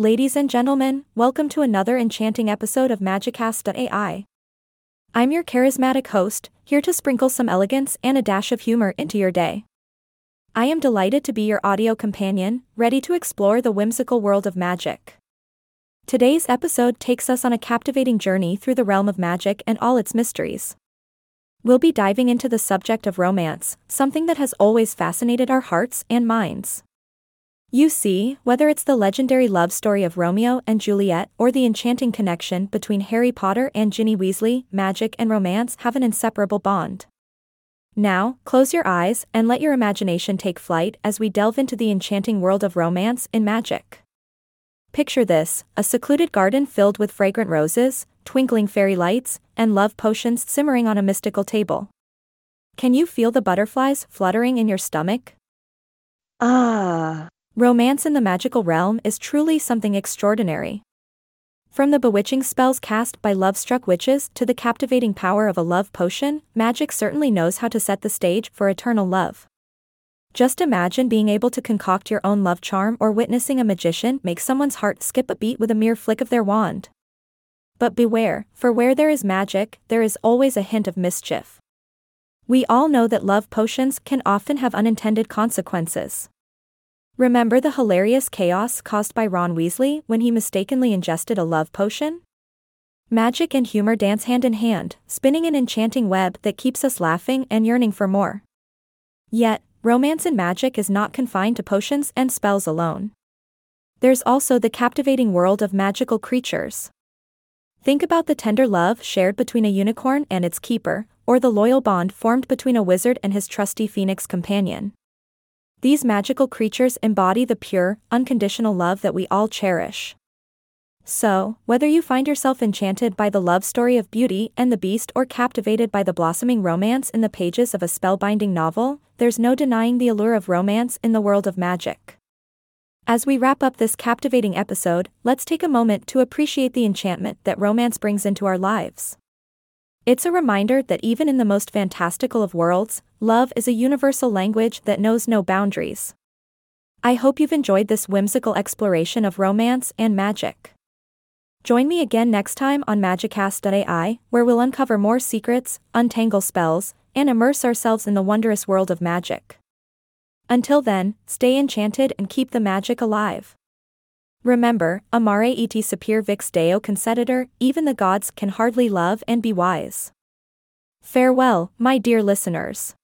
Ladies and gentlemen, welcome to another enchanting episode of Magicast.ai. I'm your charismatic host, here to sprinkle some elegance and a dash of humor into your day. I am delighted to be your audio companion, ready to explore the whimsical world of magic. Today's episode takes us on a captivating journey through the realm of magic and all its mysteries. We'll be diving into the subject of romance, something that has always fascinated our hearts and minds. You see, whether it's the legendary love story of Romeo and Juliet or the enchanting connection between Harry Potter and Ginny Weasley, magic and romance have an inseparable bond. Now, close your eyes and let your imagination take flight as we delve into the enchanting world of romance in magic. Picture this a secluded garden filled with fragrant roses, twinkling fairy lights, and love potions simmering on a mystical table. Can you feel the butterflies fluttering in your stomach? Ah, Romance in the magical realm is truly something extraordinary. From the bewitching spells cast by love struck witches to the captivating power of a love potion, magic certainly knows how to set the stage for eternal love. Just imagine being able to concoct your own love charm or witnessing a magician make someone's heart skip a beat with a mere flick of their wand. But beware, for where there is magic, there is always a hint of mischief. We all know that love potions can often have unintended consequences. Remember the hilarious chaos caused by Ron Weasley when he mistakenly ingested a love potion? Magic and humor dance hand in hand, spinning an enchanting web that keeps us laughing and yearning for more. Yet, romance and magic is not confined to potions and spells alone. There's also the captivating world of magical creatures. Think about the tender love shared between a unicorn and its keeper, or the loyal bond formed between a wizard and his trusty phoenix companion. These magical creatures embody the pure, unconditional love that we all cherish. So, whether you find yourself enchanted by the love story of Beauty and the Beast or captivated by the blossoming romance in the pages of a spellbinding novel, there's no denying the allure of romance in the world of magic. As we wrap up this captivating episode, let's take a moment to appreciate the enchantment that romance brings into our lives. It's a reminder that even in the most fantastical of worlds, love is a universal language that knows no boundaries. I hope you've enjoyed this whimsical exploration of romance and magic. Join me again next time on Magicast.ai, where we'll uncover more secrets, untangle spells, and immerse ourselves in the wondrous world of magic. Until then, stay enchanted and keep the magic alive. Remember, amare et sapere vix deo conceditur, even the gods can hardly love and be wise. Farewell, my dear listeners.